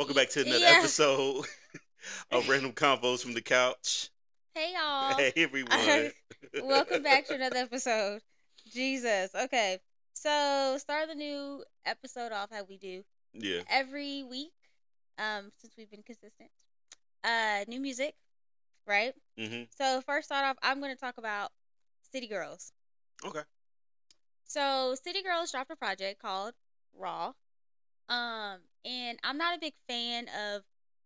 Welcome back to another Yeah. episode of Random Convos from the Couch. Hey y'all. Hey everyone. Welcome back to another episode. Jesus. Okay. So start the new episode off how we do Yeah. every week. Um, since we've been consistent. Uh new music, right? Mm-hmm. So first start off, I'm gonna talk about City Girls. Okay. So City Girls dropped a project called Raw. Um, and I'm not a big fan of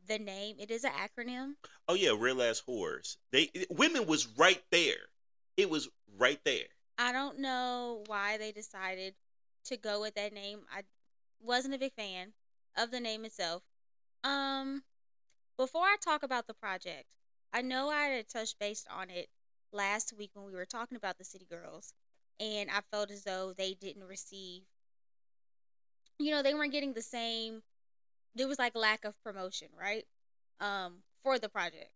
the name. It is an acronym. Oh yeah, real ass whores. They women was right there. It was right there. I don't know why they decided to go with that name. I wasn't a big fan of the name itself. Um, before I talk about the project, I know I had touched based on it last week when we were talking about the City Girls, and I felt as though they didn't receive, you know, they weren't getting the same. There was like lack of promotion, right? Um, for the project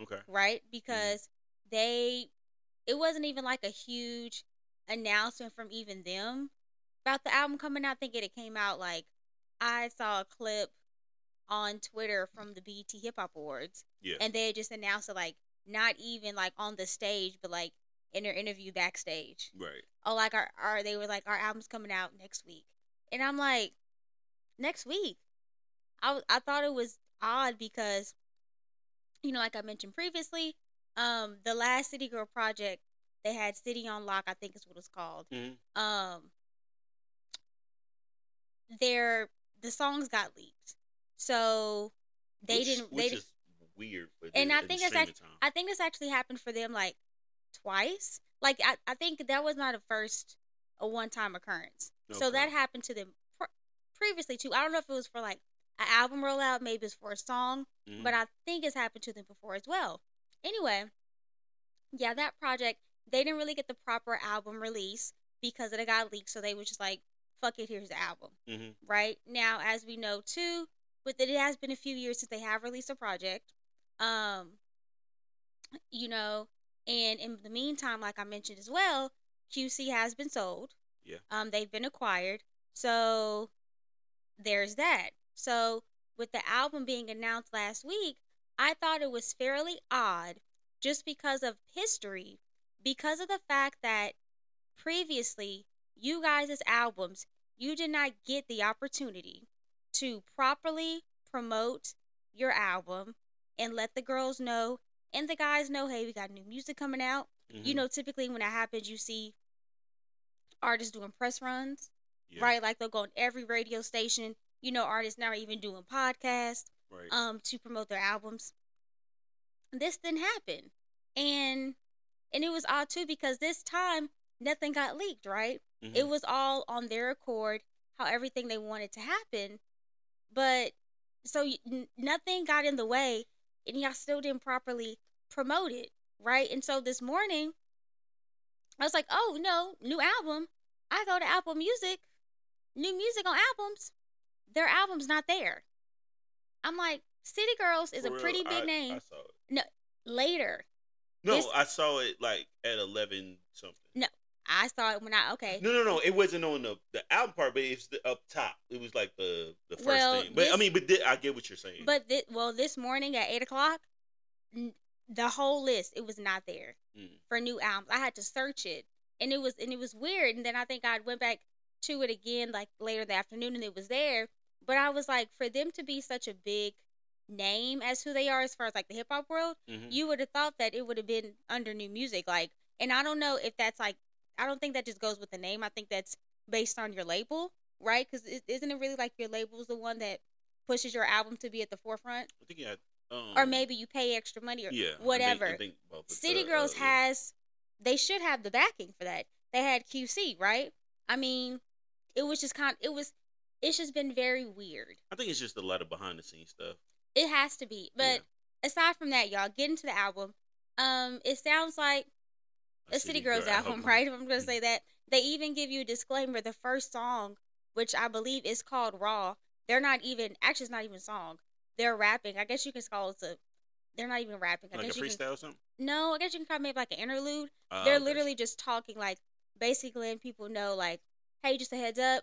Okay. right? Because they, it wasn't even like a huge announcement from even them about the album coming out. Thinking it came out like I saw a clip on Twitter from the BET Hip Hop Awards, Yeah. and they just announced it like not even like on the stage, but like in their interview backstage. Right. Oh, like our, our they were like our album's coming out next week, and I'm like, next week. I I thought it was odd because, you know, like I mentioned previously, um, the last City Girl project they had City on Lock, I think is what it's called. hmm Um, their the songs got leaked, so they which, didn't. They Which di- is weird. And I think it's streaming act- I think this actually happened for them like twice. Like I, I think that was not a first a one time occurrence. So that happened to them pr- previously too. I don't know if it was for like an album rollout, maybe it's for a song, Mhm. but I think it's happened to them before as well. Anyway, yeah, that project they didn't really get the proper album release because it got leaked. So they were just like, "Fuck it, here's the album." Mhm. right now as we know too but it, it has been a few years since they have released a project um you know and in the meantime like i mentioned as well qc has been sold Yeah. um they've been acquired so there's that so with the album being announced last week i thought it was fairly odd just because of history because of the fact that previously you guys' albums you did not get the opportunity to properly promote your album and let the girls know and the guys know hey we got new music coming out you Mhm. know typically when that happens you see artists doing press runs Yeah. right? Like they'll go on every radio station. You know artists now are even doing podcasts Right. um to promote their albums. This didn't happen. And and it was odd too because this time nothing got leaked right? Mhm. it was all on their accord how everything they wanted to happen. But so nothing got in the way and y'all still didn't properly promote it right? And so this morning i was like oh no new album i go to apple music new music on albums their album's not there i'm like city girls is For a real, pretty big I- name I saw it. No. Later No, this- I saw it like at eleven something. No, I saw it when i okay No, no, no. It wasn't on the the album part, but it's the up top. It was like the the first Well, thing. But I mean, but thi- I get what you're saying. But thi- well, this morning at eight o'clock, the whole list it was not there Mm. for new albums. I had to search it, and it was and it was weird. And then I think I went back to it again like later in the afternoon, and it was there. But I was like, for them to be such a big name as who they are as far as like the hip hop world, Mhm. you would have thought that it would have been under new music. Like, and I don't know if that's like, I don't think that just goes with the name. I think that's based on your label, right? Because isn't it really like your label's the one that pushes your album to be at the forefront? I think you had. Um, or maybe you pay extra money or yeah, I think- whatever. I think City Girls uh, has they should have the backing for that. They had QC, right? I mean, it was just kind it was it's just been very weird. I think it's just a lot of behind the scenes stuff. It has to be. But Yeah. aside from that, y'all, get into the album. Um it sounds like a City Girls album, right? If I'm gonna say that. They even give you a disclaimer. The first song, which I believe is called Raw, they're not even actually it's not even a song. They're rapping. I guess you can call it a they're not even rapping. I Like a guess you can freestyle or something. No, I guess you can call it maybe like an interlude. Uh, They're literally just talking like basically letting people know like, hey, just a heads up,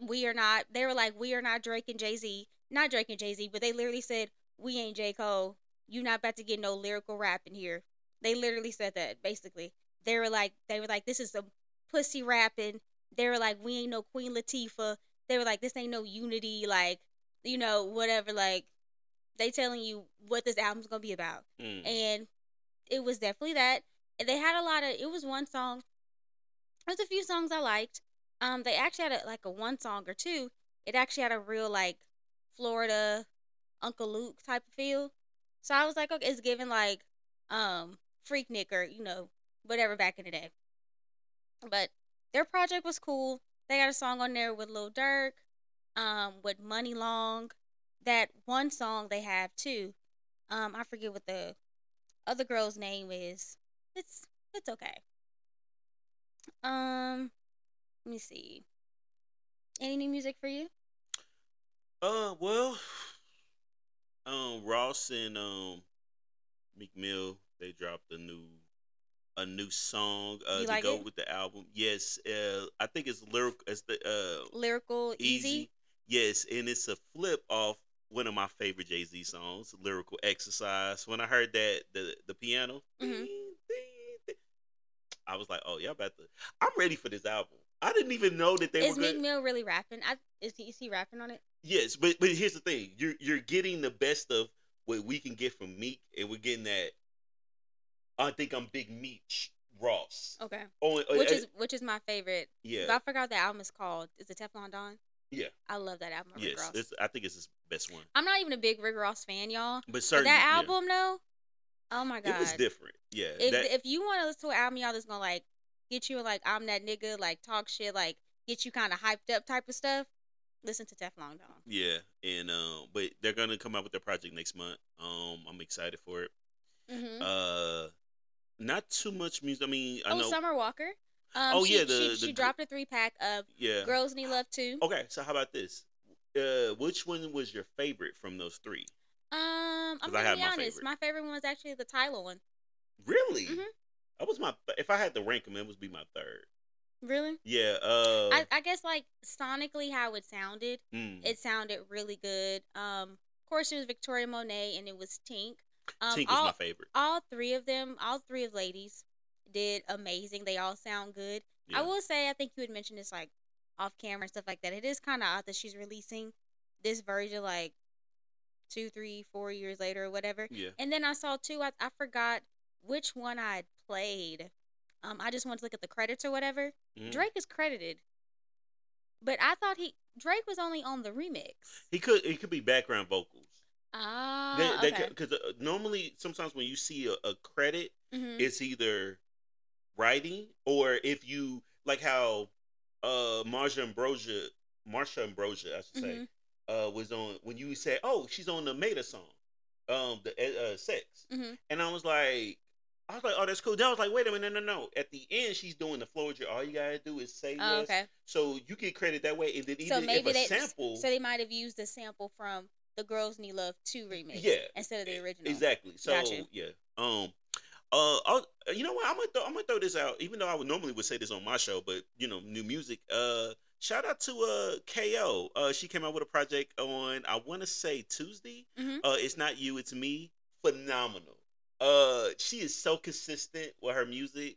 we are not. They were like, we are not Drake and Jay Z. not Drake and Jay Z, but they literally said, "We ain't J Cole. You not about to get no lyrical rap in here." They literally said that. Basically, they were like, they were like, "This is some pussy rapping." They were like, "We ain't no Queen Latifah." They were like, "This ain't no Unity." Like, you know, whatever. Like, they telling you what this album's gonna be about, Mm. and it was definitely that. And they had a lot of. It was one song. There's a few songs I liked. Um, they actually had a, like a one song or two. It actually had a real like Florida Uncle Luke type of feel. So I was like, okay, it's giving like um Freaknik or you know whatever back in the day. But their project was cool. They got a song on there with Lil Durk, um, with Muni Long. That one song they have too. Um, I forget what the other girl's name is. It's it's okay. Um, let me see. Any new music for you? Uh, well, um, Ross and um, Meek Mill they dropped a new a new song uh, You to like go it? with the album. Yes, uh, I think it's lyrical. It's the uh, Lyrical, easy. easy. Yes, and it's a flip off one of my favorite Jay Z songs, "Lyrical Exercise." When I heard that the the piano, Mhm. ding, I was like, "Oh, y'all about to." I'm ready for this album. I didn't even know that they Is were Is Meek. Mill really rapping? I, is he is he rapping on it? Yes, but but here's the thing: you're you're getting the best of what we can get from Meek, and we're getting that. I think I'm Big Meech Ross. Okay. Which uh, is which is my favorite. yeah, I forgot what the album is called. Is it Teflon Don? Yeah, I love that album. yes. Ross. It's, I think it's his best one. I'm not even a big Rick Ross fan, y'all. But that yeah. album though, oh my god, it was different. Yeah, if that, if you want to listen to an album, y'all that's gonna like get you like I'm that nigga, like talk shit, like get you kind of hyped up type of stuff, listen to Teflon Don. yeah, and um, but they're gonna come out with their project next month. Um, I'm excited for it. Mm-hmm. Uh, not too much music. I mean, I Oh, know. Summer Walker. Um, Oh, she, yeah, the- she, the she dropped a three pack of yeah. Girls Need Love Too. Okay, so how about this? Uh, which one was your favorite from those three? Um, I'm gonna be my honest. favorite. My favorite one was actually the Tyler one. Really? Mhm. That was my. If I had to rank them, it would be my third. Really? Yeah. Uh. I, I guess like sonically how it sounded, mm, it sounded really good. Um, of course it was Victoria Monet and it was Tink. Um, Tink was all, my favorite. all three of them, all three of ladies, did amazing. They all sound good. Yeah. I will say, I think you had mentioned this like off camera and stuff like that. It is kind of odd that she's releasing this version like two, three, four years later or whatever. Yeah. And then I saw too. I, I forgot which one I had played. Um, I just wanted to look at the credits or whatever. mhm. Drake is credited, but I thought he Drake was only on the remix. He could. It could be background vocals. Ah, They, okay. Because uh, normally, sometimes when you see a, a credit, Mhm. it's either writing or if you like how uh Marsha Ambrosius, Marsha Ambrosius, I should say, Mhm. uh was on when you say, "Oh, she's on the Meta song, um, the uh, sex," Mhm. and I was like. I was like, "Oh, that's cool." Then I was like, "Wait a minute, no, no, no!" At the end, she's doing the Floyd. All you gotta do is say Oh, yes. okay. So you get credit that way, and then So even maybe if a they sample, so they might have used the sample from the Girls Need Love Two remix, Yeah, instead of the original. Exactly. So yeah. Um. Uh. I'll, you know what? I'm gonna th- I'm gonna throw this out. Even though I would normally would say this on my show, but you know, new music. Uh. Shout out to uh Ko. Uh. She came out with a project on I want to say Tuesday. Mhm. Uh. It's not you. It's me. Phenomenal. Uh. She is so consistent with her music.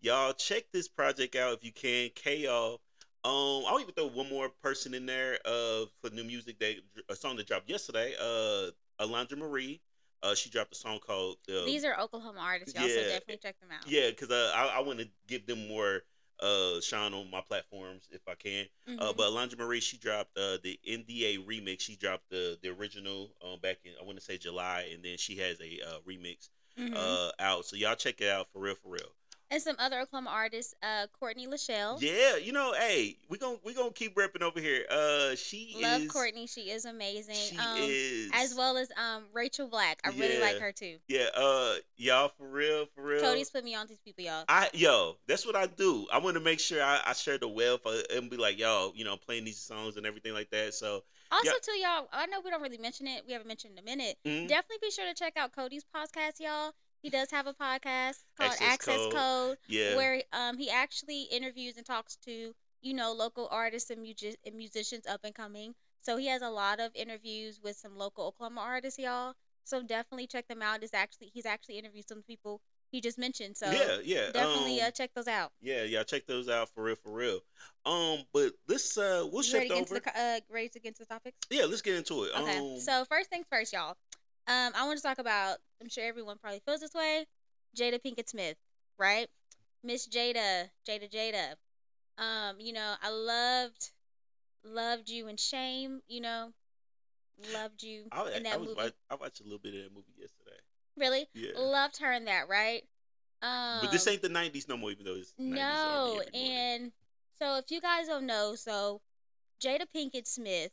Y'all check this project out if you can. Ko. Um, I'll even throw one more person in there uh, for new music. That a song that dropped yesterday. Uh, Alondra Marie. Uh, she dropped a song called. Uh, These are Oklahoma artists, y'all. So yeah, definitely check them out. yeah, because uh, I, I want to give them more uh shine on my platforms if I can. Uh, Mhm. but Alondra Marie, she dropped uh the NDA remix. She dropped the the original um back in I want to say July, and then she has a uh, remix Mhm. uh out. So y'all check it out for real, for real. And some other Oklahoma artists, uh, Courtney Lachelle. Yeah, you know, hey, we gonna we gonna keep repping over here. Uh, she is Love is Courtney. She is amazing. She um, is as well as um Rachel Black. I really like her too. Yeah, uh, y'all for real, for real. Cody's put me on these people, y'all. I yo, that's what I do. I want to make sure I, I share the wealth and be like, yo, you know, playing these songs and everything like that. So Also, yeah. too, y'all. I know we don't really mention it. We haven't mentioned it in a minute. mhm. Definitely be sure to check out Cody's podcast, y'all. He does have a podcast called Access Access, Code. Code, yeah, where um he actually interviews and talks to you know local artists and, musi- and musicians up and coming. So he has a lot of interviews with some local Oklahoma artists, y'all. So definitely check them out. It's actually he's actually interviewed some people he just mentioned. So yeah, yeah, definitely um, uh, check those out. yeah, yeah. Check those out for real, for real. Um, but let's uh, we'll You ready shift get into the uh, ready to get into the topics? Yeah, let's get into it. Okay. Um, so first things first, y'all. Um, I want to talk about. I'm sure everyone probably feels this way. Jada Pinkett Smith, right? Miss Jada, Jada, Jada. Um, you know, I loved, loved you in Shame. You know, loved you I, in I that was movie. watch, I watched a little bit of that movie yesterday. Really Yeah, loved her in that, right? Um, but this ain't the '90s no more, even though it's 90s no, R&B every morning. and so if you guys don't know, so Jada Pinkett Smith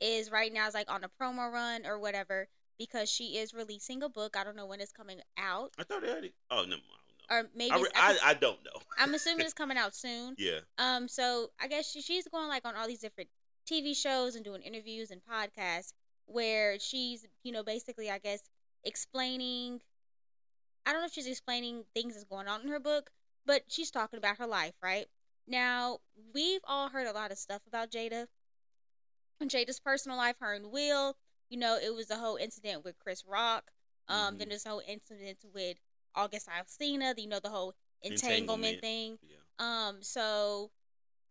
is right now is like on a promo run or whatever because she is releasing a book. I don't know when it's coming out, I thought they already. Oh no, I don't know. or maybe I, re- I, I don't know. I'm assuming it's coming out soon. Yeah, Um, so I guess she, she's going like on all these different TV shows and doing interviews and podcasts where she's, you know, basically I guess explaining. I don't know if she's explaining things that's going on in her book, but she's talking about her life, right? Now we've all heard a lot of stuff about Jada, and Jada's personal life, her and Will. You know, it was the whole incident with Chris Rock. Um, Mhm. then this whole incident with August Alsina. You know, the whole entanglement Entanglement. thing. yeah. Um, so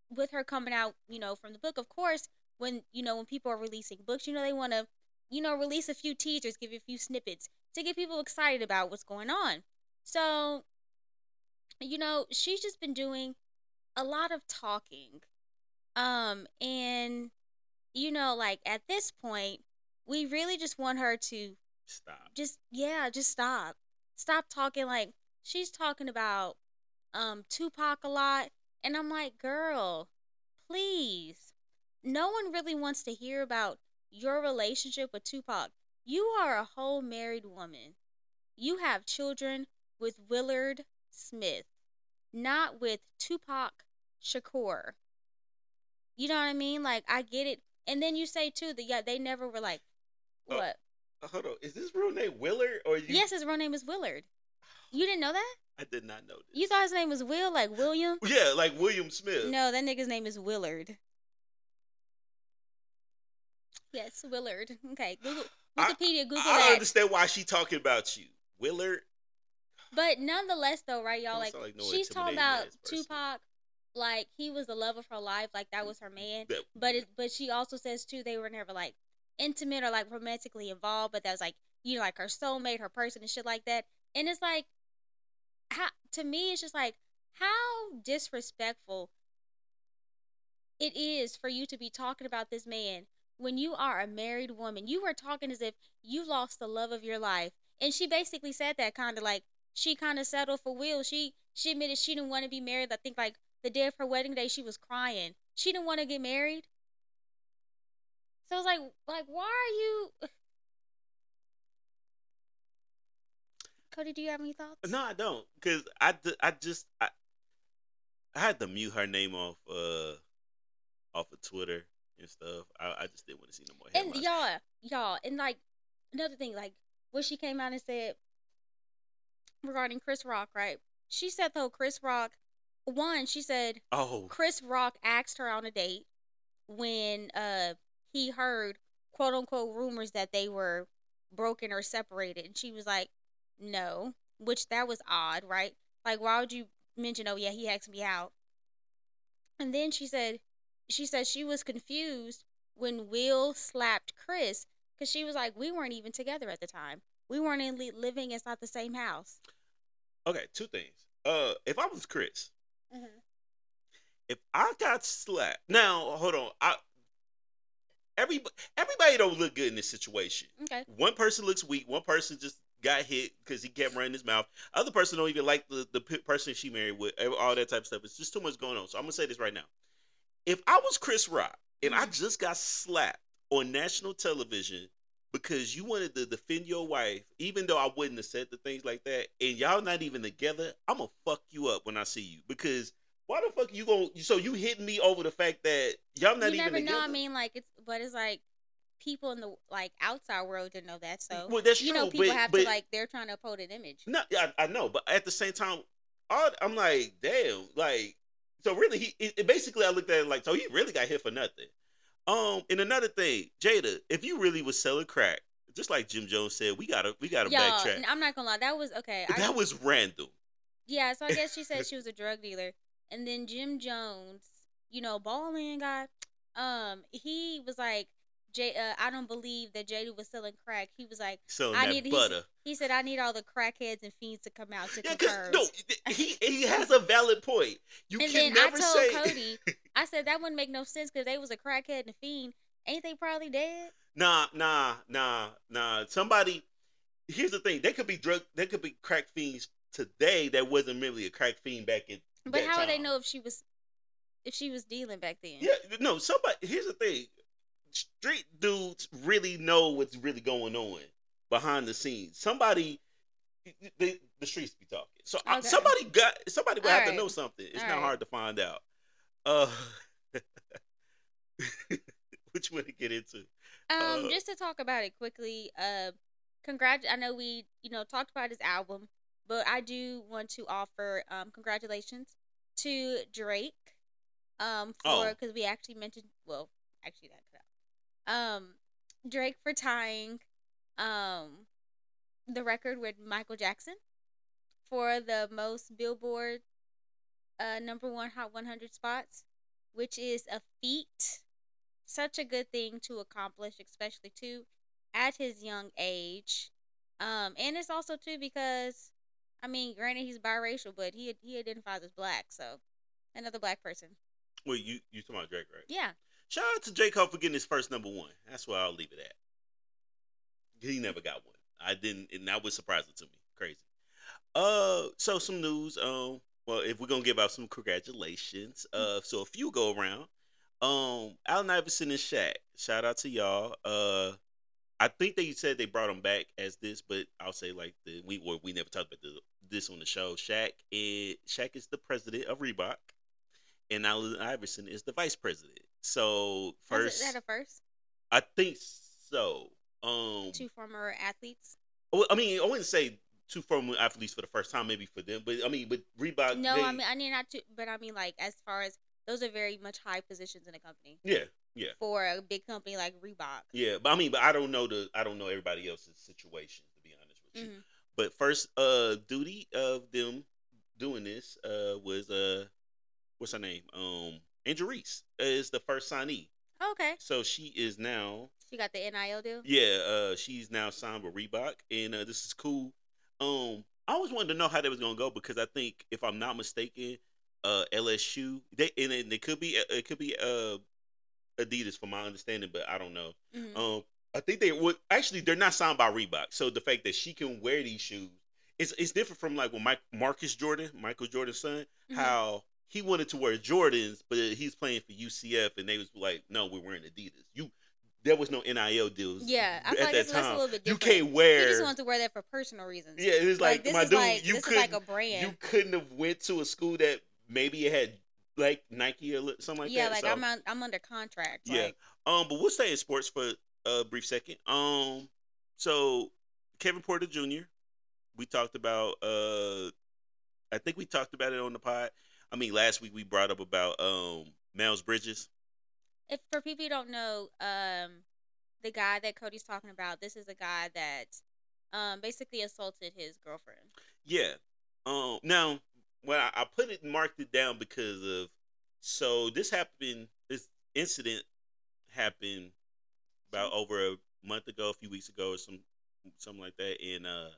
with her coming out, you know, from the book, of course, when you know when people are releasing books, you know they want to, you know, release a few teasers, give you a few snippets to get people excited about what's going on. So, you know, she's just been doing a lot of talking. Um, and you know, like at this point, we really just want her to Stop. just yeah, just stop. Stop talking like she's talking about um Tupac a lot and I'm like, "Girl, please. No one really wants to hear about your relationship with Tupac. You are a whole married woman. You have children with Willard Smith, not with Tupac Shakur. You know what I mean? Like I get it. And then you say too that yeah, they never were like what? Uh, hold on, is this real name Willard or you? Yes, his real name is Willard. You didn't know that? I did not know this. You thought his name was Will, like William? Yeah, like William Smith. No, that nigga's name is Willard. Yes, Willard. Okay, Google I- Wikipedia, Google I don't that. understand why she talking about you, Willard. But nonetheless, though, right, y'all? Like, like no she's talking about. Tupac, like he was the love of her life, like that was her man. That- But it, but she also says too they were never like intimate or like romantically involved, but that was like you know like her soulmate, her person, and shit like that. And it's like, how to me, it's just like how disrespectful it is for you to be talking about this man when you are a married woman. You are talking as if you lost the love of your life, and she basically said that kind of like she kind of settled for Will. She she admitted she didn't want to be married. I think like the day of her wedding day, she was crying. She didn't want to get married. So it's like like why are you? Cody, do you have any thoughts? No, I don't, cause I, I just I, I had to mute her name off uh off of Twitter and stuff. I, I just didn't want to see no more And headlines. y'all, y'all, and like another thing, like when she came out and said regarding Chris Rock, right? She said though Chris Rock, one, she said oh, Chris Rock asked her on a date when uh he heard quote unquote rumors that they were broken or separated, and she was like, no, which that was odd, right? Like why would you mention? Oh yeah, he asked me out. And then she said, she said she was confused when Will slapped Chris because she was like, we weren't even together at the time. We weren't in li- living inside the same house. okay. Two things. Uh, if I was Chris, if I got slapped, now hold on. I everybody everybody don't look good in this situation. Okay. One person looks weak. One person just got hit because he kept running his mouth. Other person don't even like the the person she married with. All that type of stuff. It's just too much going on. So I'm gonna say this right now. If I was Chris Rock and I Mhm. just got slapped on national television because you wanted to defend your wife, even though I wouldn't have said the things like that, and y'all not even together, I'm gonna fuck you up when I see you because. Why the fuck you going so you hitting me over the fact that y'all not you even never together? know. I mean, like it's, but it's like people in the like outside world didn't know that. So well, that's you true. know, people but, have but, to like they're trying to uphold an image. No, yeah, I, I know, but at the same time, all, I'm like, damn, like, so really, he it, basically I looked at it like, so he really got hit for nothing. Um, and another thing, Jada, if you really was selling crack, just like Jim Jones said, we gotta we gotta Yo, backtrack. I'm not gonna lie, that was okay. I, that was random. yeah, so I guess she said she was a drug dealer, and then Jim Jones, you know, balling guy, um, he was like, Jay, uh, I don't believe that Jada was selling crack. He was like, Selling I need- butter. he said, I need all the crackheads and fiends to come out to Yeah, concur. no, he he has a valid point. You and can then I never told say Cody, I said that wouldn't make no sense because they was a crackhead and a fiend. Ain't they probably dead? nah, nah, nah, nah. Somebody. Here's the thing: they could be drug, they could be crack fiends today. That wasn't really a crack fiend back in. But how would they know if she was if she was dealing back then? Yeah, no. Somebody. Here's the thing: street dudes really know what's really going on behind the scenes. Somebody, the the streets be talking. So Okay. somebody got somebody would have to know something. It's not Alright. hard to find out. Uh, which one to get into? Um, Uh, just to talk about it quickly, uh, congrat. I know we, you know, talked about his album, but I do want to offer um congratulations to Drake, um, Oh. for because we actually mentioned, well, actually that cut out, um, Drake for tying, um, the record with Michael Jackson for the most Billboard, uh, number one Hot 100 spots, which is a feat such a good thing to accomplish, especially too at his young age. Um, and it's also too because, I mean, granted he's biracial, but he he identifies as black, so another black person. Well, you you talking about Drake, right? Yeah, Shout out to J Cole for getting his first number one. That's where I'll leave it at. He never got one. I didn't, and that was surprising to me. Crazy. Uh, so some news. Um, well, if we're gonna give out some congratulations, uh, so a few go around. Um, Allen Iverson and Shaq. Shout out to y'all. Uh, I think they said they brought him back as this, but I'll say like the we or we never talked about the, this on the show. Shaq is Shaq is the president of Reebok, and Allen Iverson is the vice president. So first, it that a first? I think so. Um, Two former athletes. well, I mean, I wouldn't say two former athletes for the first time, maybe for them, but I mean, but Reebok. No, they- I mean I mean not two, but I mean like as far as those are very much high positions in a company yeah, yeah, for a big company like Reebok. yeah. But I mean, but I don't know the, I don't know everybody else's situation to be honest with you. Mhm. But first, uh, duty of them doing this, uh, was uh, what's her name? Um, Angel Reese is the first signee. Okay, So she is now she got the NIL deal. Yeah, uh, she's now signed with Reebok, and uh, this is cool. Um, I always wanted to know how that was gonna go because I think, if I'm not mistaken, uh, LSU they and it, it could be it could be uh Adidas from my understanding, but I don't know. Mhm. Um, I think they would actually they're not signed by Reebok, so the fact that she can wear these shoes, it's it's different from like when Mike Marcus Jordan, Michael Jordan's son, Mhm. how he wanted to wear Jordans, but he's playing for UCF, and they was like, no, we're wearing Adidas. You, there was no NIL deals. Yeah, I at feel like that it's a little bit different. You can't wear. He just wants to wear that for personal reasons. yeah, it's like, this my is dude, like you this is couldn't, like a brand. you couldn't have went to a school that maybe it had like Nike or something like yeah, that. Yeah, like so- I'm on, I'm under contract. Yeah. Like, Um, but we'll stay in sports for a brief second. Um, so Kevin Porter Jr. We talked about. Uh, I think we talked about it on the pod. I mean, last week we brought up about um Miles Bridges. if for people who don't know, um, the guy that Cody's talking about, this is a guy that, um, basically assaulted his girlfriend. Yeah. Um. Now, when I, I put it, marked it down because of. So this happened. This incident happened about over a month ago, a few weeks ago, or some something like that, and uh,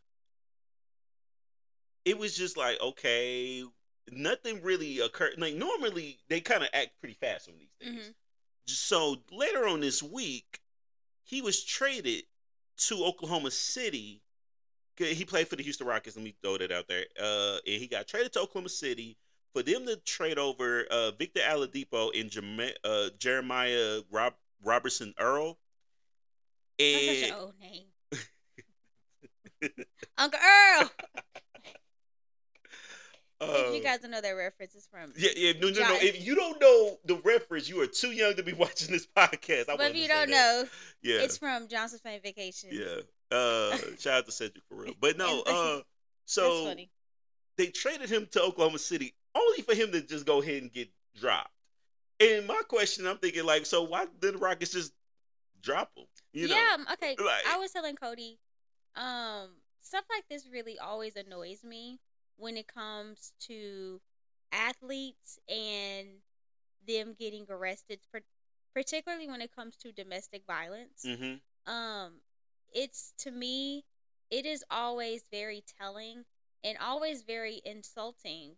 it was just like okay, nothing really occurred. Like normally they kind of act pretty fast on these things. Mhm. So later on this week, he was traded to Oklahoma City. He played for the Houston Rockets. Let me throw that out there. Uh, and he got traded to Oklahoma City for them to trade over uh, Victor Oladipo and uh, Jeremiah Rob- Robinson Earl. That's such an old name. Uncle Earl. if you uh, guys don't know that reference, it's from. yeah, yeah, no, no, no. If you don't know the reference, you are too young to be watching this podcast. I But if you don't that. know, yeah, it's from Johnson's Family Vacation. Yeah. Uh shout out to Cedric for real. But no, And- uh so funny. they traded him to Oklahoma City only for him to just go ahead and get dropped. And my question, I'm thinking like, so why did the Rockets just drop him? You know, yeah, okay. like- I was telling Cody, um, stuff like this really always annoys me when it comes to athletes and them getting arrested, particularly when it comes to domestic violence. hmm Um, it's to me, it is always very telling and always very insulting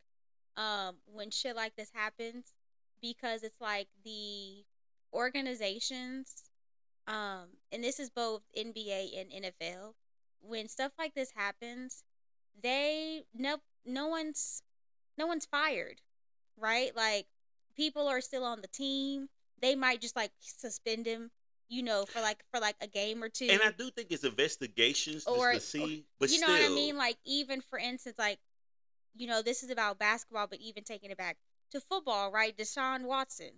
um, when shit like this happens because it's like the organizations um, and this is both NBA and NFL. When stuff like this happens, they no no one's no one's fired, right? Like people are still on the team. They might just like suspend him, you know, for like for like a game or two. And I do think it's investigations Or- to see, but you know still, what I mean? Like even for instance, like you know, this is about basketball, but even taking it back to football, right? Deshaun Watson,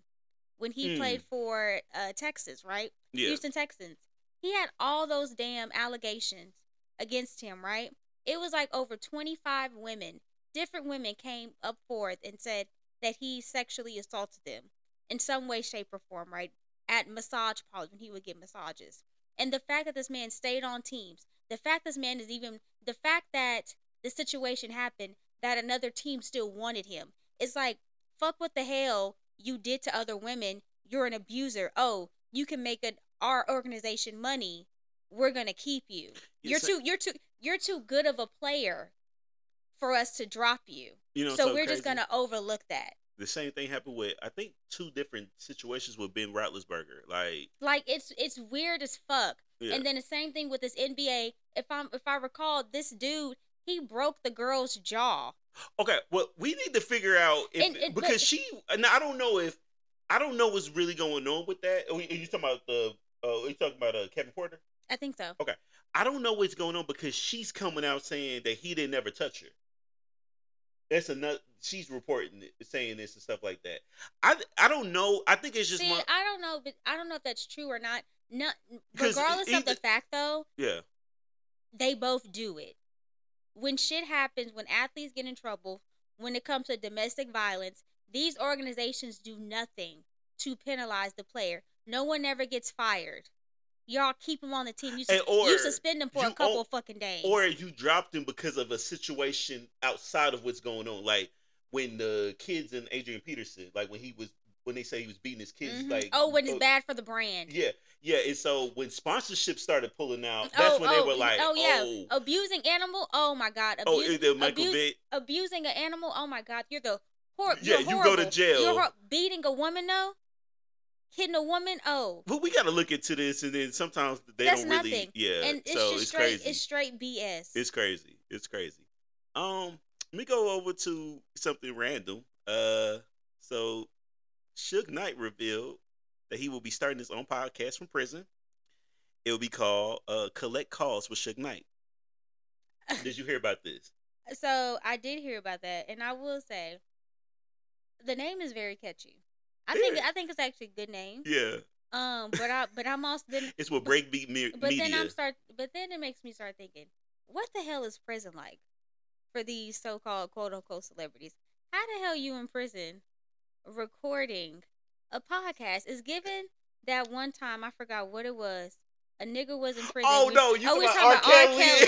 when he Hmm. played for uh, Texas, right? Yeah, Houston Texans. He had all those damn allegations against him, right? It was like over 25 women, different women came up forth and said that he sexually assaulted them in some way, shape, or form, right? At massage parlors when he would get massages. And the fact that this man stayed on teams, the fact this man is even, the fact that the situation happened that another team still wanted him. It's like, fuck what the hell you did to other women. You're an abuser. Oh, you can make an our organization money. We're gonna keep you. Yeah, You're so- too you're too you're too good of a player for us to drop you. you know, so we're just gonna overlook that. The same thing happened with I think two different situations with Ben Roethlisberger. Like, Like it's it's weird as fuck. yeah, And then the same thing with this NBA. If I'm if I recall, this dude he broke the girl's jaw. okay, well, we need to figure out if And- and- because but- she. Now, I don't know if I don't know what's really going on with that. Are you talking about the? Uh, are you talking about uh, Kevin Porter? I think so. Okay, I don't know what's going on because she's coming out saying that he didn't ever touch her. That's another. She's reporting it, saying this and stuff like that. I I don't know. I think it's just See, one. I don't know, but I don't know if that's true or not. Not regardless of the fact though, Yeah, they both do it. When shit happens, when athletes get in trouble, when it comes to domestic violence, these organizations do nothing to penalize the player. No one ever gets fired. Y'all keep him on the team. You, sus- you suspend him for a couple o- of fucking days. or you dropped him because of a situation outside of what's going on, like when the kids and Adrian Peterson, like when he was when they say he was beating his kids, Mhm. like oh, when it's uh, bad for the brand. Yeah, yeah. And so when sponsorship started pulling out, that's when they were like, oh yeah, oh, abusing animal. Oh my god, oh, is it Michael abuse- Vick? abusing an animal. Oh my god, you're the hor- Yeah, you're go to jail. You're hor- beating a woman though, hitting a woman. Oh, But we got to look into this, and then sometimes they That's don't really. nothing. Yeah, and it's so just it's straight. crazy. It's straight BS. It's crazy. It's crazy. Um, let me go over to something random. Uh, so Suge Knight revealed that he will be starting his own podcast from prison. It will be called uh, "Collect Calls with Suge Knight." Did you hear about this? so I did hear about that, and I will say, the name is very catchy. I think I think it's actually a good name. Yeah, Um, but I but I'm also then it's with Breakbeat Me- but Media. then I'm start but then it makes me start thinking, what the hell is prison like for these so-called quote unquote celebrities? How the hell you in prison recording a podcast? Is given that one time I forgot what it was. A nigga was in prison. oh We- no, you oh, talking about R. about Kelly?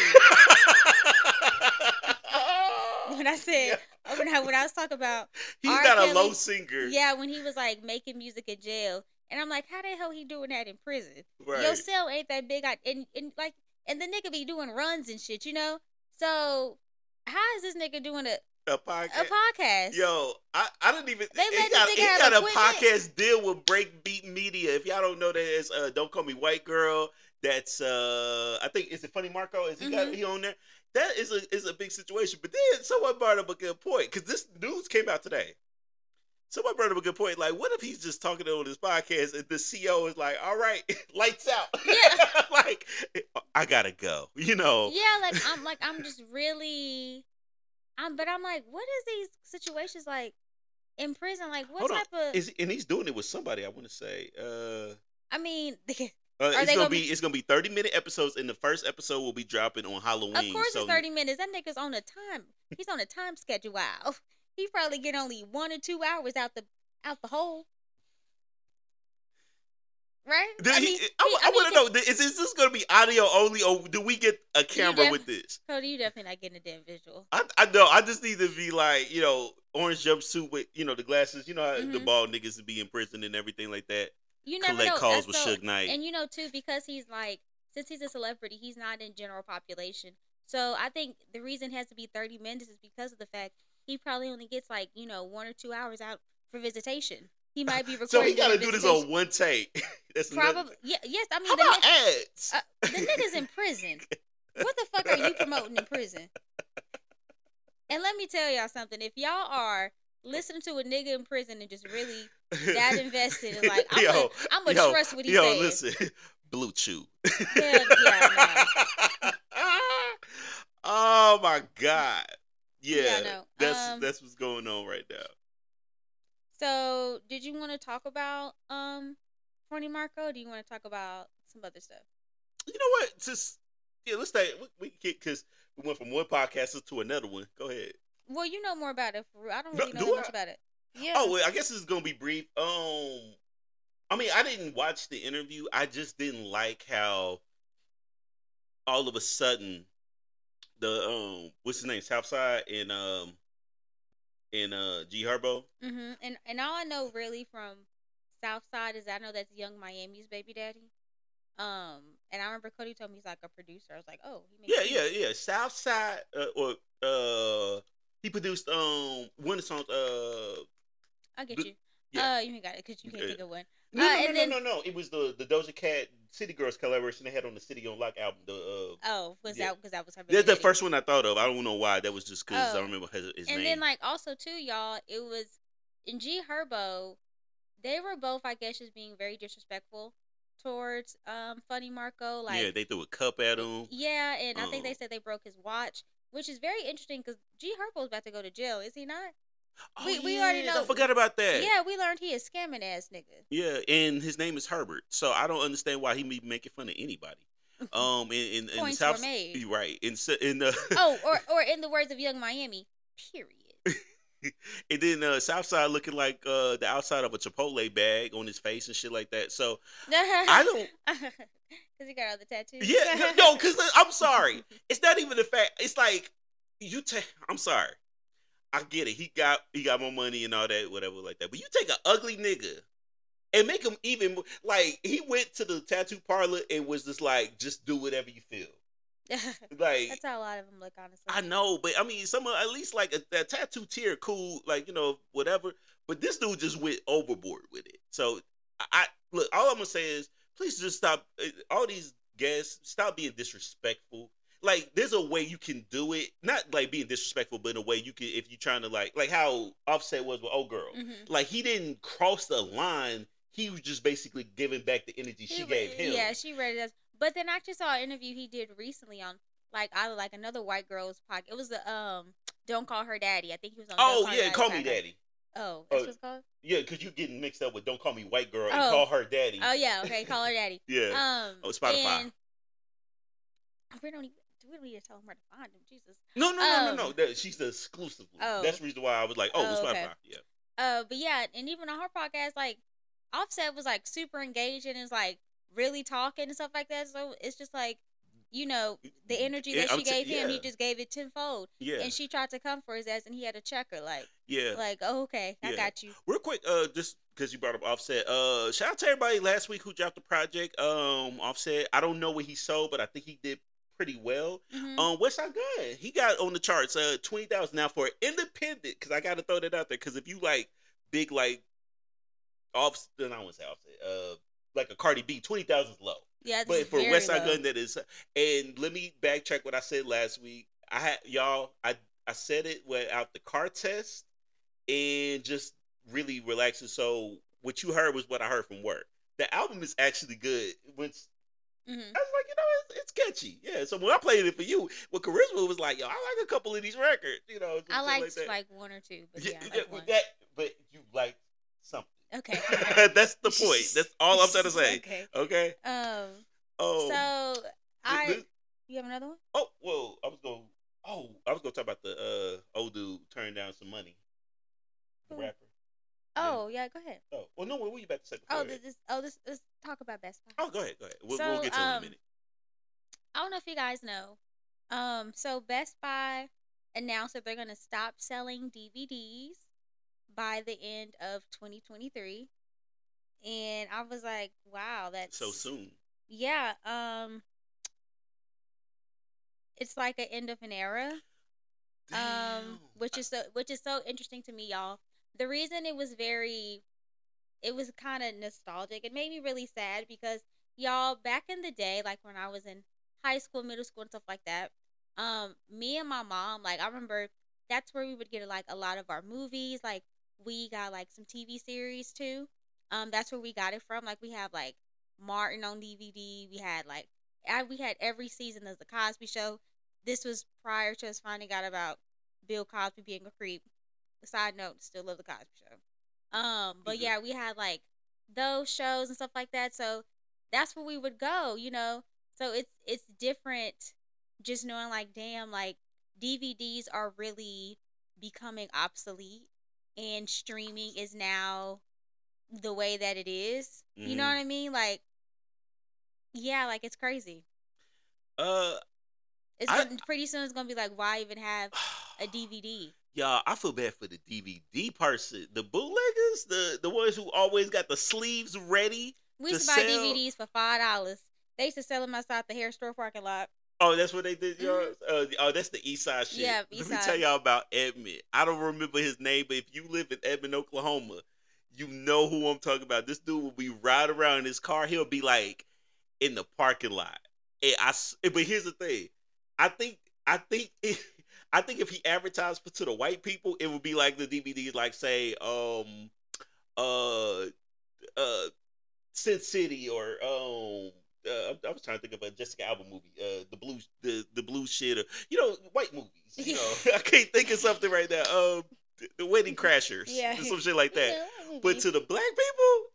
When I said when I when I was talking about he's R. not a low singer. yeah, when he was like making music in jail, and I'm like, how the hell he doing that in prison? right. Your cell ain't that big, I, and and like, and the nigga be doing runs and shit, you know. So how is this nigga doing a a podcast. a podcast? Yo, I, I didn't even. They he let got, he have got a podcast deal with Breakbeat Media. If y'all don't know that, it's uh, Don't Call Me White Girl. That's uh, I think is it Funny Marco? Is he got Mhm. he on there? That is a is a big situation. But then someone brought up a good point because this news came out today. Someone brought up a good point. Like, what if he's just talking on his podcast and the CEO is like, "All right, lights out." Yeah. like, I gotta go. You know. Yeah, like I'm like I'm just really, I'm but I'm like, what is these situations like in prison? Like what Hold on. type of? Is and he's doing it with somebody. I want to say. Uh, I mean, Uh, it's gonna, gonna be, be- it's gonna be thirty minute episodes, and the first episode will be dropping on Halloween. of course so it's thirty minutes. That nigga's on a time. He's on a time schedule. Wow, he probably get only one or two hours out the out the hole. right? I he, mean, I, I, mean, want to know: is this, this going to be audio only, or do we get a camera def- with this? Cody, you definitely not getting a damn visual. I, I know. I just need to be like, you know, orange jumpsuit with, you know, the glasses. You know how the bald niggas to be in prison and everything like that. You never Collect know. calls uh, with so- Suge Knight. And you know too, because he's like, since he's a celebrity, he's not in general population. So I think the reason it has to be thirty minutes is because of the fact he probably only gets like you know one or two hours out for visitation. He might be recording. so he got to do this on one take. That's Probably, yeah, yes. I mean, How the, about ni- ads? uh, the nigga's in prison. What the fuck are you promoting in prison? And let me tell y'all something. If y'all are listening to a nigga in prison and just really that invested in like, I'm yo, gonna, I'm gonna yo, trust what he yo, says. listen, BlueChew. Hell yeah, oh my god. Yeah, Yeah, know. that's Um, that's what's going on right now. So, did you want to talk about um, Horny Marco? Do you want to talk about some other stuff? You know what? Just yeah, let's stay. We, we get because we went from one podcast to another one. Go ahead. Well, you know more about it. For. I don't really know do much about it. Yeah. Oh well, I guess it's gonna be brief. Um, I mean, I didn't watch the interview. I just didn't like how all of a sudden the um what's his name Southside and um and uh G Herbo. Mm-hmm. And and all I know really from Southside is I know that's Young Miami's baby daddy. Um, and I remember Cody told me he's like a producer. I was like, oh, he makes Yeah, beats. yeah, yeah. Southside uh, or uh he produced um one of the songs uh I get you. yeah. Uh, you ain't got it because you can't Yeah. think of one. no, Uh, no, no, and no, then- no, no. It was the the Doja Cat City Girls collaboration they had on the City on Lock album. The uh, Oh, was Yeah. that because that was her that's the first one I thought of. I don't know why. That was just because I Oh. remember his, his and name. then like also too, y'all, it was in G Herbo. They were both, I guess, just being very disrespectful towards um Funny Marco. Like, yeah, they threw a cup at him. yeah, and I think they Um, said they broke his watch, which is very interesting because G Herbo's about to go to jail, is he not? Oh, we- we already know- I forgot about that. Yeah, we learned he is scamming ass nigga. Yeah, and his name is Herbert. So I don't understand why he be making fun of anybody. Um, in in, in the South, were made. right. In in the oh, or or in the words of Young Miami, period. and then uh, Southside looking like uh the outside of a Chipotle bag on his face and shit like that. So I don't. Because he got all the tattoos. Yeah, no, because I'm sorry. It's not even the fact. It's like you take. I'm sorry. I get it. He got he got more money and all that, whatever, like that. But you take an ugly nigga and make him even like he went to the tattoo parlor and was just like, just do whatever you feel. Like That's how a lot of them look, honestly. I know, but I mean, some of at least like a, that tattoo tier, cool, like you know, whatever. But this dude just went overboard with it. So I, I look. All I'm gonna say is, please just stop. uh, All these guests, stop being disrespectful. Like, there's a way you can do it, not like being disrespectful, but in a way you can, if you're trying to like, like how Offset was with old girl. Mhm. Like he didn't cross the line. He was just basically giving back the energy she He gave him. Yeah, she read it. But then I just saw an interview he did recently on like I like another white girl's podcast. It was the um Don't Call Her Daddy. I think he was on. Oh yeah, Daddy call me podcast. daddy. Oh, that's Oh, what it's called. Yeah, because you're getting mixed up with "Don't Call Me White Girl" and Oh. call her daddy. Oh yeah, okay, call her daddy. yeah. Um, Oh, Spotify. and we don't even we don't need to tell him where to find him. Jesus. No, no, no, no, no. Um, That, she's the exclusive. Oh. That's the reason why I was like, oh, Oh, it's okay. Spotify. Yeah. Uh, but yeah, and even on her podcast, like Offset was like super engaging and is like really talking and stuff like that. So it's just like, you know, the energy that I'm she t- gave him, he just gave it tenfold. Yeah. And she tried to come for his ass, and he had to check her, like, yeah. like, oh, okay, I got you. Real quick, uh, just because you brought up Offset, uh, shout out to everybody last week who dropped the project. Um, Offset, I don't know what he sold, but I think he did pretty well. Mhm. Um, Westside Gunn, he got on the charts, uh, twenty thousand now for independent. Because I got to throw that out there. Because if you like big like Offset, I don't want to say Offset, uh, like a Cardi B, twenty thousand is low. Yeah, But for West Side low. Gun, that is. And let me backtrack what I said last week. I had y'all. I I said it without the car test and just really relaxing. So what you heard was what I heard from work. The album is actually good. When Mhm. I was like, you know, it's, it's catchy. Yeah. So when I played it for you, with charisma was like, yo, I like a couple of these records. You know, I liked that. like one or two, but Yeah, yeah, I yeah, that, but you like something. Okay. That's the point. That's all I'm trying to say. okay. Okay. Um. Oh. so I. this- You have another one? Oh, well, I was going. Oh, I was going to talk about the uh, old dude turning down some money. The Who? rapper. Oh yeah, go ahead. Oh well, no. What were you about to say? Oh, that? this, oh, this, let's talk about Best Buy. oh, go ahead, go ahead. We'll, So, we'll get to it in a um, minute. I don't know if you guys know. Um, so Best Buy announced that they're gonna stop selling DVDs by the end of 2023, and I was like, wow, that's So soon. Yeah. Um, it's like an end of an era. Um, which is so which is so interesting to me, y'all. The reason it was very, it was kind of nostalgic. It made me really sad because y'all back in the day, like when I was in high school, middle school, and stuff like that. Um, me and my mom, like I remember, that's where we would get like a lot of our movies. Like we got like some TV series too. Um, that's where we got it from. Like we have like Martin on DVD. We had like I, we had every season of the Cosby Show. This was prior to us finding out about Bill Cosby being a creep. Side note, still love the Cosby Show. Um, but Mhm. yeah, we had like those shows and stuff like that. So that's where we would go, you know. So it's it's different, just knowing like, damn, like DVDs are really becoming obsolete, and streaming is now the way that it is. You know Mhm. what I mean? Like, yeah, like it's crazy. Uh, It's I- gonna, pretty soon. It's gonna be like, why even have a DVD? Y'all, I feel bad for the DVD person, the bootleggers, the the ones who always got the sleeves ready. We To used to buy sell- DVDs for five dollars. They used to sell them outside the hair store parking lot. Oh, that's what they did, y'all. Uh, oh, that's the East Side shit. Mm-hmm. Yeah, Let East me tell y'all about Edmond. I don't remember his name, but if you live in Edmond, Oklahoma, you know who I'm talking about. This dude will be riding around in his car. He'll be like in the parking lot. And I, but here's the thing. I think, I think, I think if he advertised to the white people, it would be like the DVDs, like say, um, uh, uh, Sin City or um. Uh, I- I was trying to think of a Jessica Alba movie, uh, the blue, the the blue shit, or you know, white movies. You know, I can't think of something right now. Um, the, the Wedding Crashers, Yeah. some shit like that. Yeah, But to the black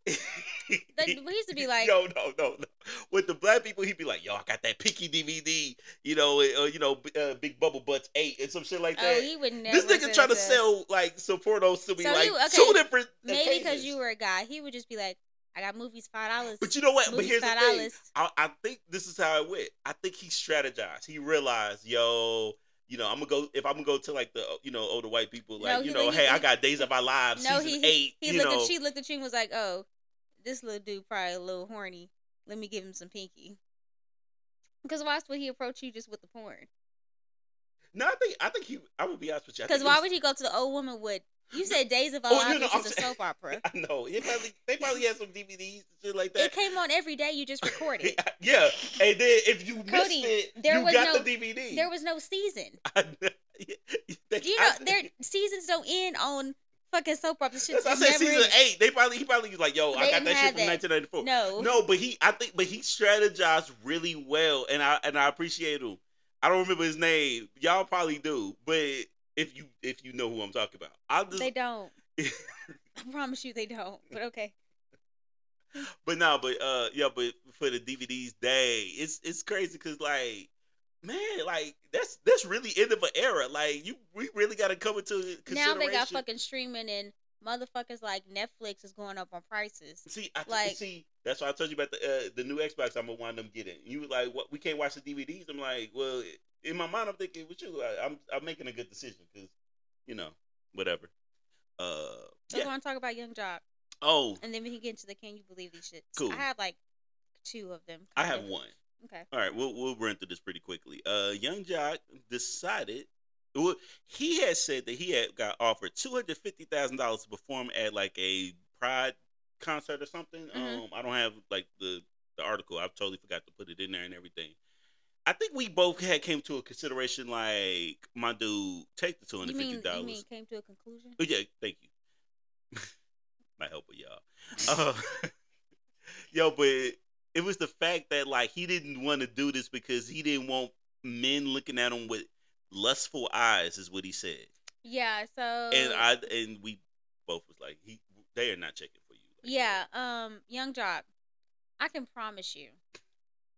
people, we used to be like- yo, no, no, no. With the black people, he'd be like, yo, I got that picky DVD, you know, uh, you know, uh, Big Bubble Butts eight and some shit like oh, that. he would never. this nigga trying to sell like Sopranos to me So like he- okay, two different. Maybe because you were a guy, he would just be like, "I got movies five dollars." But you know what? But Movies here's the thing. I, I think this is how it went. I think he strategized. He realized, yo, you know, I'm gonna go if I'm gonna go to like the you know older white people, like No, you he- know, he- hey, I got Days of Our Lives No, season he eight. he you looked know, at she looked at you and was like, "Oh, this little dude probably a little horny. Let me give him some pinky." Because why would he approach you just with the porn? no, I think I think he. I would be honest with you. Because why was- would he go to the old woman with? You said Days of Our Oh, Lives, no, no, is a soap opera. I know. They probably they probably had some DVDs and shit like that. It came on every day. You just recorded. yeah, and then if you missed it, there you was got no- the DVD. there was no season. I. They- You know, I- their seasons don't end on fucking soap operas. Shit, I said season eight. They probably he probably was like, yo, They I got that shit from that. 1994. No, No, but he, I think, but he strategized really well, and I and I appreciate him. I don't remember his name. Y'all probably do, but if you if you know who I'm talking about, I just. they don't. I promise you, they don't. But okay. but no, but uh, yeah, but for the DVDs day, it's it's crazy because like, man, like that's that's really end of an era. Like you, we really got to come into. Now they got fucking streaming and motherfuckers like Netflix is going up on prices. See, I Like- see. That's why I told you about the uh, the new Xbox. I'm gonna wind up getting. You was like, "What? We can't watch the DVDs." I'm like, "Well, in my mind, I'm thinking with you. I, I'm I'm making a good decision because, you know, whatever." Uh, yeah. we're gonna talk about Young Joc, Oh, and then we can get into the Can You Believe These shits. Cool. I have like two of them. I have one. Okay. All right, we'll we'll run through this pretty quickly. Uh, Young Joc decided. Well, he had said that he had got offered two hundred fifty thousand dollars to perform at like a Pride concert or something. Mhm. Um, I don't have like the the article. I've totally forgot to put it in there and everything. I think we both had came to a consideration like my dude take the two You hundred you mean came to a conclusion? Oh yeah, thank you. My help with y'all. Uh, yo, but it was the fact that like he didn't want to do this because he didn't want men looking at him with lustful eyes, is what he said. Yeah. So. And I and we both was like, he they are not checking for you. like Yeah, that. um, Young Joc, I can promise you,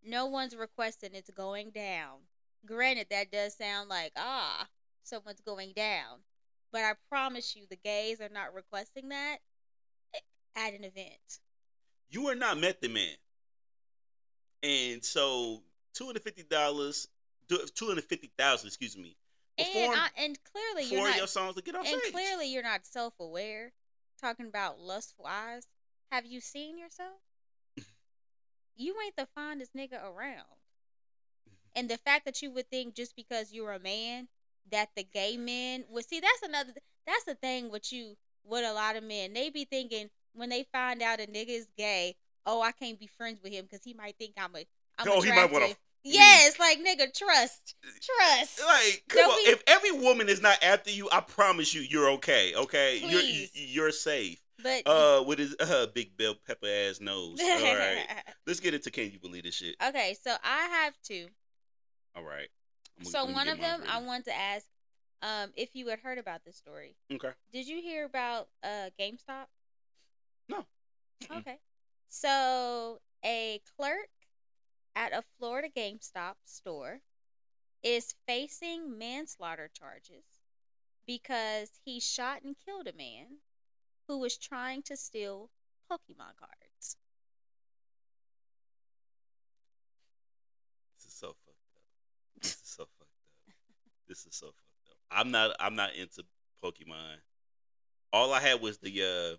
no one's requesting it's going down. Granted, that does sound like ah, someone's going down, but I promise you, the gays are not requesting that. at an event. You are not Method Man, and so two hundred fifty dollars, two hundred fifty thousand, excuse me, And I, and clearly four you're of not your songs to get off and stage. clearly you're not self-aware. Talking about lustful eyes. Have you seen yourself? You ain't the finest nigga around. And the fact that you would think just because you're a man that the gay men would see that's another that's the thing with you with a lot of men. They be thinking when they find out a nigga is gay, oh I can't be friends with him because he might think I'm a I'm Oh, he might wanna- Yes, like nigga, trust. Trust. Like, come on. be- If every woman is not after you, I promise you, you're okay. Okay, you're Please. you're safe. But Uh, with his uh big bell pepper ass nose. All right, let's get into can you believe this shit? okay, so I have two. All right. Gonna- So one of them I want to ask um if you had heard about this story. Okay. Did you hear about uh GameStop? No. Okay. So a clerk at a Florida GameStop store is facing manslaughter charges because he shot and killed a man who was trying to steal Pokemon cards. This is so fucked up. This is so fucked up. This is so fucked up. I'm not. I'm not into Pokemon. All I had was the. uh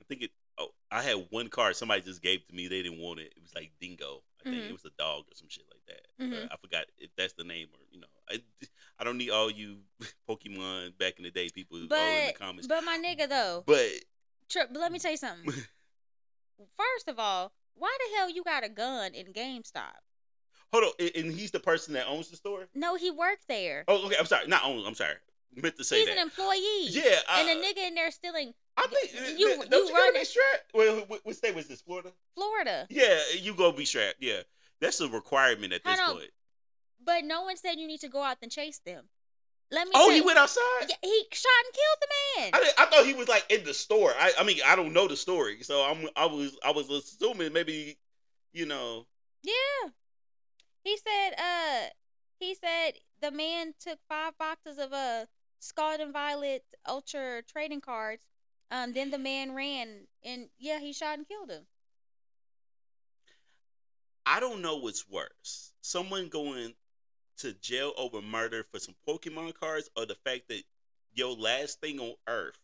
I think it. Oh, I had one card somebody just gave to me. They didn't want it. It was like Dingo. I think Mhm. it was a dog or some shit like that. Mhm. Uh, I forgot if that's the name or you know. I, I don't need all you Pokemon back in the day people all in the But comments. but my nigga though, But Tri- but let me tell you something. First of all, why the hell you got a gun in GameStop? hold on, and- and he's the person that owns the store. No, he worked there. Oh, okay. I'm sorry. Not own. I'm sorry. Meant to say He's that. an employee. Yeah, and uh, a nigga in there stealing I think You- you, you don't you, run be strapped. Well, what state was this? Florida. Florida. Yeah, you go be strapped. Yeah, that's a requirement at this point. But no one said you need to go out and chase them. Let me Oh, he you- went outside. Yeah, he shot and killed the man. I, I thought he was like in the store. I, I mean, I don't know the story, so I'm I was I was assuming maybe, you know. Yeah. He said uh he said the man took five boxes of uh Scarlet and Violet Ultra trading cards. Um then the man ran and yeah, he shot and killed him. I don't know what's worse: someone going to jail over murder for some Pokemon cards, or the fact that your last thing on Earth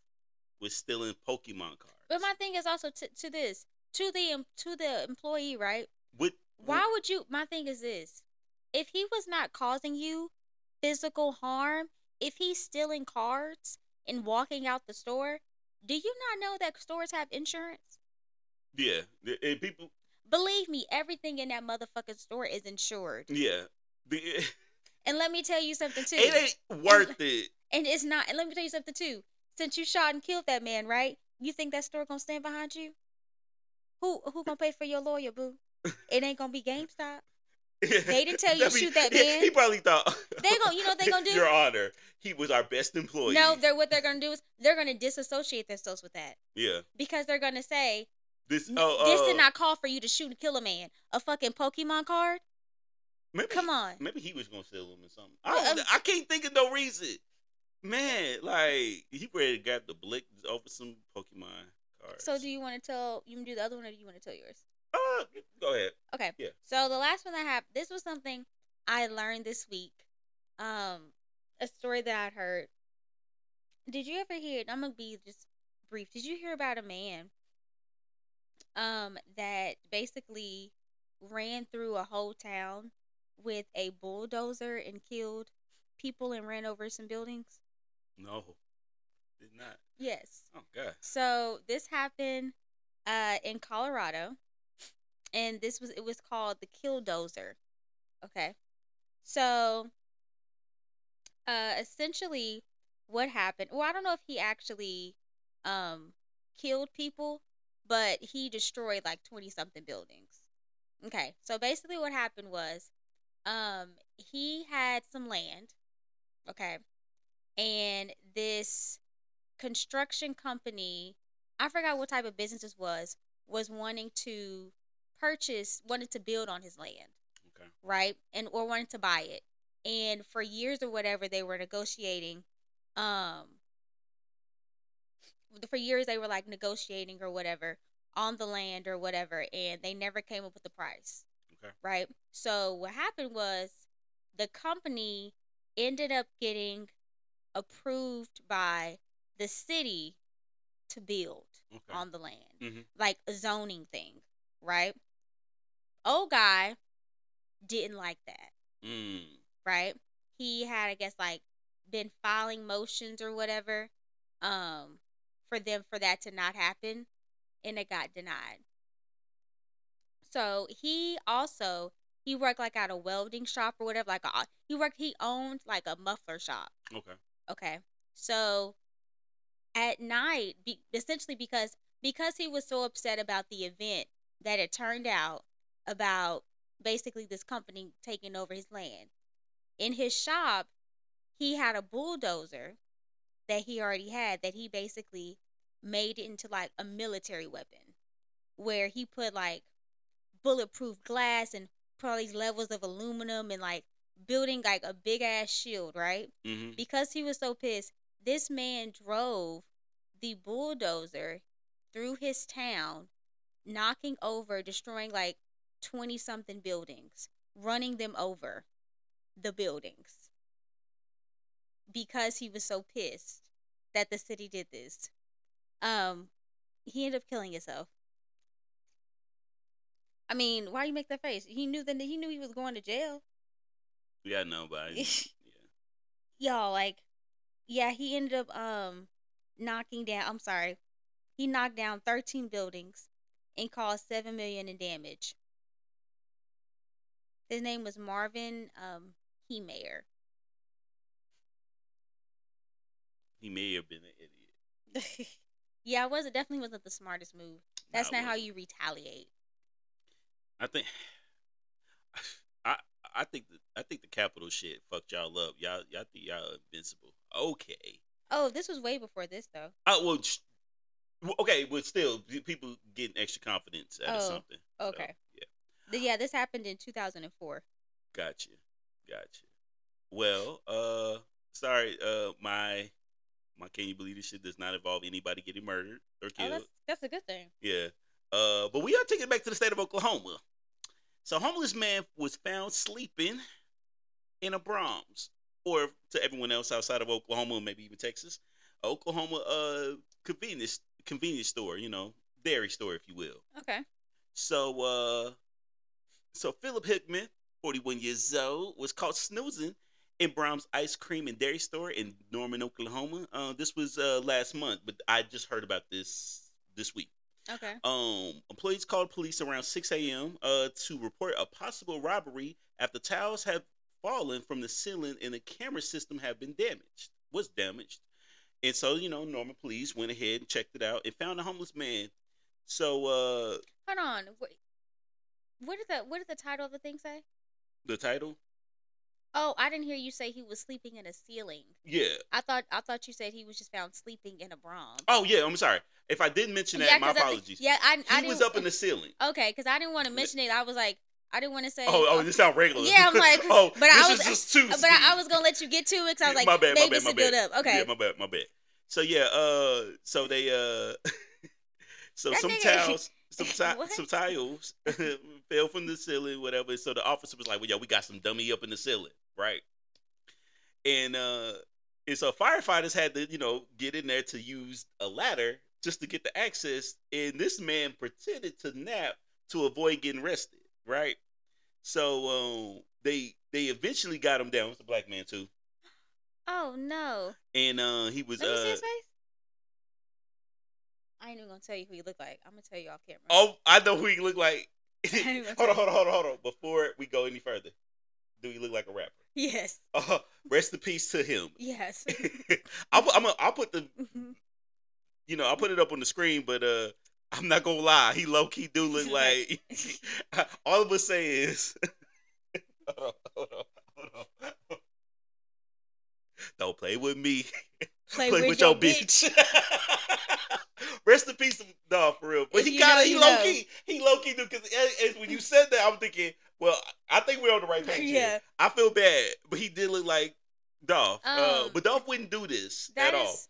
was stealing Pokemon cards. But my thing is also to, to this, to the to the employee, right? what? Why would you my thing is this. If he was not causing you physical harm, if he's stealing cards and walking out the store, do you not know that stores have insurance? Yeah, and people. Believe me, everything in that motherfucking store is insured. Yeah, the- eh, And let me tell you something too. it ain't worth it. and it's not. And let me tell you something too. Since you shot and killed that man, right? You think that store gonna stand behind you? Who who gonna pay for your lawyer, boo? It ain't gonna be GameStop. They didn't tell you to shoot that man. He probably thought They gonna, you know what they gonna do? Your Honor, he was our best employee. No, they're what they're gonna do is they're gonna disassociate themselves with that yeah. because they're gonna say This. "N- Oh, this uh, did not call for you to shoot and kill a man. A fucking Pokemon card. Maybe, Come on. Maybe he was gonna steal him or something. I, um, I can't think of no reason. Man, like he ready to grab the blick over some Pokemon cards. So do you want to tell? You do the other one, or do you want to tell yours? Uh, go ahead. Okay. Yeah. So the last one I have, this was something I learned this week. Um, a story that I'd heard. Did you ever hear? I'm gonna be just brief. Did you hear about a man? Um, that basically ran through a whole town with a bulldozer and killed people and ran over some buildings. No, did not. Yes. Oh God. So this happened uh, in Colorado, and this was it was called the Killdozer. Okay, so uh, essentially, what happened? Well, I don't know if he actually um, killed people, but he destroyed like twenty something buildings. Okay, so basically, what happened was um, he had some land. Okay, and this construction company i forgot what type of business this was was wanting to purchase wanted to build on his land Okay. right and or wanted to buy it and for years or whatever they were negotiating um for years they were like negotiating or whatever on the land or whatever, and they never came up with the price. Okay. Right. So what happened was the company ended up getting approved by the city to build Okay. on the land, Mhm. like a zoning thing, right? Old guy didn't like that, Mm. right? He had, I guess, like been filing motions or whatever, um, for them for that to not happen, and it got denied. So he also he worked like at a welding shop or whatever, like a, he worked he owned like a muffler shop. Okay. Okay. So at night, be, essentially because because he was so upset about the event that it turned out about basically this company taking over his land. In his shop, he had a bulldozer that he already had that he basically made it into like a military weapon where he put like bulletproof glass and probably levels of aluminum and like building like a big ass shield, right? Mm-hmm. because he was so pissed, this man drove the bulldozer through his town, knocking over, destroying like 20 something buildings, running them over the buildings because he was so pissed that the city did this. Um, he ended up killing himself. I mean, why you make that face? He knew that he knew he was going to jail. Yeah, no, but I, yeah. y'all like yeah he ended up um knocking down i'm sorry he knocked down 13 buildings and caused 7 million in damage his name was marvin um Heemeyer. He may have been an idiot. yeah it was it definitely wasn't the smartest move that's Nah, not how you retaliate I think. I I think the I think the capital shit fucked y'all up. Y'all y'all think y'all invincible. Okay. oh this was way before this though I well. sh- Okay, but still, people getting extra confidence out of Oh, something. So, okay. yeah. Yeah this happened in 2004 Gotcha. Gotcha. Well, uh, sorry, uh, my my can you believe this shit does not involve anybody getting murdered or oh killed. that's that's a good thing Yeah. Uh, but we are taking it back to the state of Oklahoma. So, homeless man was found sleeping in a Braum's, or to everyone else outside of Oklahoma, maybe even Texas, Oklahoma uh convenience convenience store, you know, dairy store, if you will. okay So, uh, so Philip Hickman, 41 years old, was caught snoozing in Braum's Ice Cream and Dairy Store in Norman, Oklahoma. Uh, this was uh, last month, but I just heard about this this week. okay Um, employees called police around 6 a.m. Uh, to report a possible robbery after tiles have fallen from the ceiling and the camera system have been damaged. Was damaged, and so you know, Norman police went ahead and checked it out and found a homeless man. So uh, hold on what, what did the what did the title of the thing say the title, Oh, I didn't hear you say he was sleeping in a ceiling. yeah. I thought I thought you said he was just found sleeping in a Bronx. Oh yeah, I'm sorry if I didn't mention that. my 'cause I- apologies. yeah, I, I he was up in the ceiling. Okay, because I didn't want to mention it. I was like, I didn't want to say. Oh, oh, this sound regular. Yeah, I'm like, oh, but this I is was- just too. but I, I was gonna let you get to it because I was like, my bad, maybe my bad, it's my bad. up. Okay. Yeah, my bad, my bad. So yeah, uh, so they uh, so That some nigga- tiles, some ti- some tiles fell from the ceiling, whatever. So the officer was like, "Well, yo, we got some dummy up in the ceiling, right?" And uh, and so firefighters had to, you know, get in there to use a ladder just to get the access. And this man pretended to nap to avoid getting arrested, right? So um, they they eventually got him down. It's a black man too, Oh no! and uh, he was Let me see uh, his face. I ain't even gonna tell you who he looked like. I'm gonna tell you off camera. oh, I know who he looked like. I ain't gonna hold on, hold on, hold on, hold on. Before we go any further, do he look like a rapper? Yes. Uh, rest in peace to him. Yes. I'll, put- I'm a, I'll put the you know, I'll put it up on the screen, but uh I'm not gonna lie, he low key do look like all of us say is hold on, hold on, hold on. Don't play with me. Play, Play, with, your, bitch. Rest in peace, no, for real. But If he you got it. He low know. key. He low key do because when you said that, I'm thinking, well, I think we're on the right page. here. I feel bad, but he did look like Dolph. uh, Um, but Dolph wouldn't do this That at all. is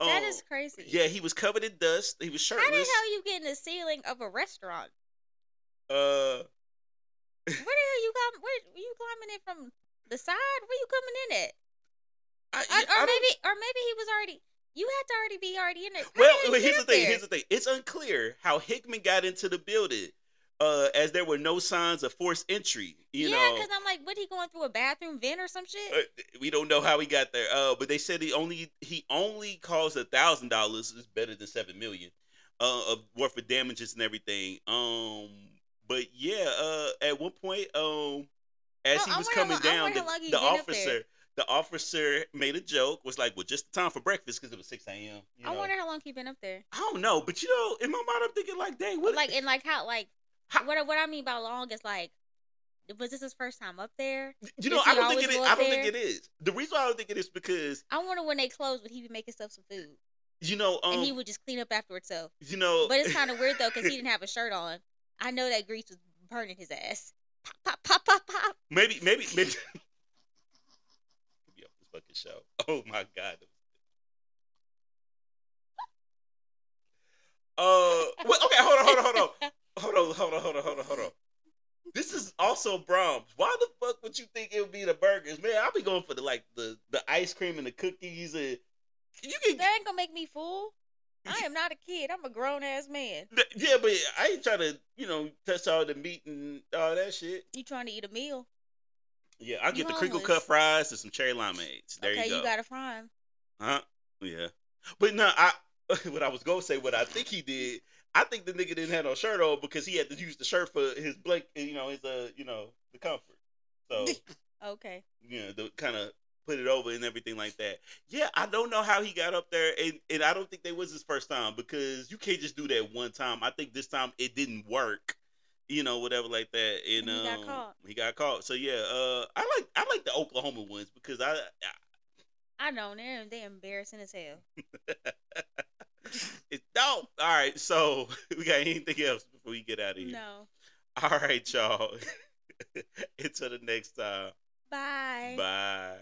That Um, is crazy. Yeah, he was covered in dust. He was shirtless. How the hell are you get in the ceiling of a restaurant? uh, Where the hell you come? Where you climbing in from the side? Where you coming in at? I, Or, yeah, maybe, or maybe he was already. You had to already be already in it. How Well, the hell well, you here's the thing. there? Here's the thing. It's unclear how Hickman got into the building, uh, as there were no signs of forced entry. You yeah, because I'm like, what he going through a bathroom vent or some shit? Uh, we don't know how he got there. Uh, but they said he only he only caused a thousand dollars. Is better than seven million. Uh, of worth of damages and everything. Um, but yeah. Uh, at one point, um, as he was how coming down, the, how long he the been up there. officer. The officer made a joke, was like, "Well, just the time for breakfast because it was six a.m." You I wonder how long he been up there. I don't know, but you know, in my mind, I'm thinking like, "Dang, what?" Like and like how like what what I mean by long is like, was this his first time up there? You know, I don't think it is. I don't think it is. The reason why I don't think it is because I wonder when they closed, would he be making stuff some food you know, um, and he would just clean up after himself? you know, But it's kind of weird though because he didn't have a shirt on. I know that grease was burning his ass. Pop pop pop pop pop. maybe, maybe, maybe. Be off this fucking show. Oh my god. Uh, well, okay, hold on, hold on, hold on, hold on, hold on, hold on, hold on, hold on. This is also Braum's. Why the fuck would you think it would be the burgers, man? I'll be going for the like the the ice cream and the cookies and you can That ain't gonna make me fool. I am not a kid. I'm a grown ass man. Yeah, but I ain't trying to, you know, touch all the meat and all that shit. You trying to eat a meal? Yeah, You get the crinkle homeless. cut fries and some cherry limeades. There okay, you go. you got a fry huh? Yeah. But no, I what I was gonna say, what I think he did, I think the nigga didn't have no shirt on because he had to use the shirt for his blank, you know, his uh, you know, the comfort. So Okay. you know, to kind of put it over and everything like that. Yeah, I don't know how he got up there, and, and I don't think that was his first time because you can't just do that one time. I think this time it didn't work, you know, whatever like that, and, And he got um, caught. He got caught. So yeah, uh, I like I like the Oklahoma ones because I, I I know they're they embarrassing as hell. it don't. All right, so we got anything else before we get out of here? No. All right, y'all. Until the next time. Bye. Bye.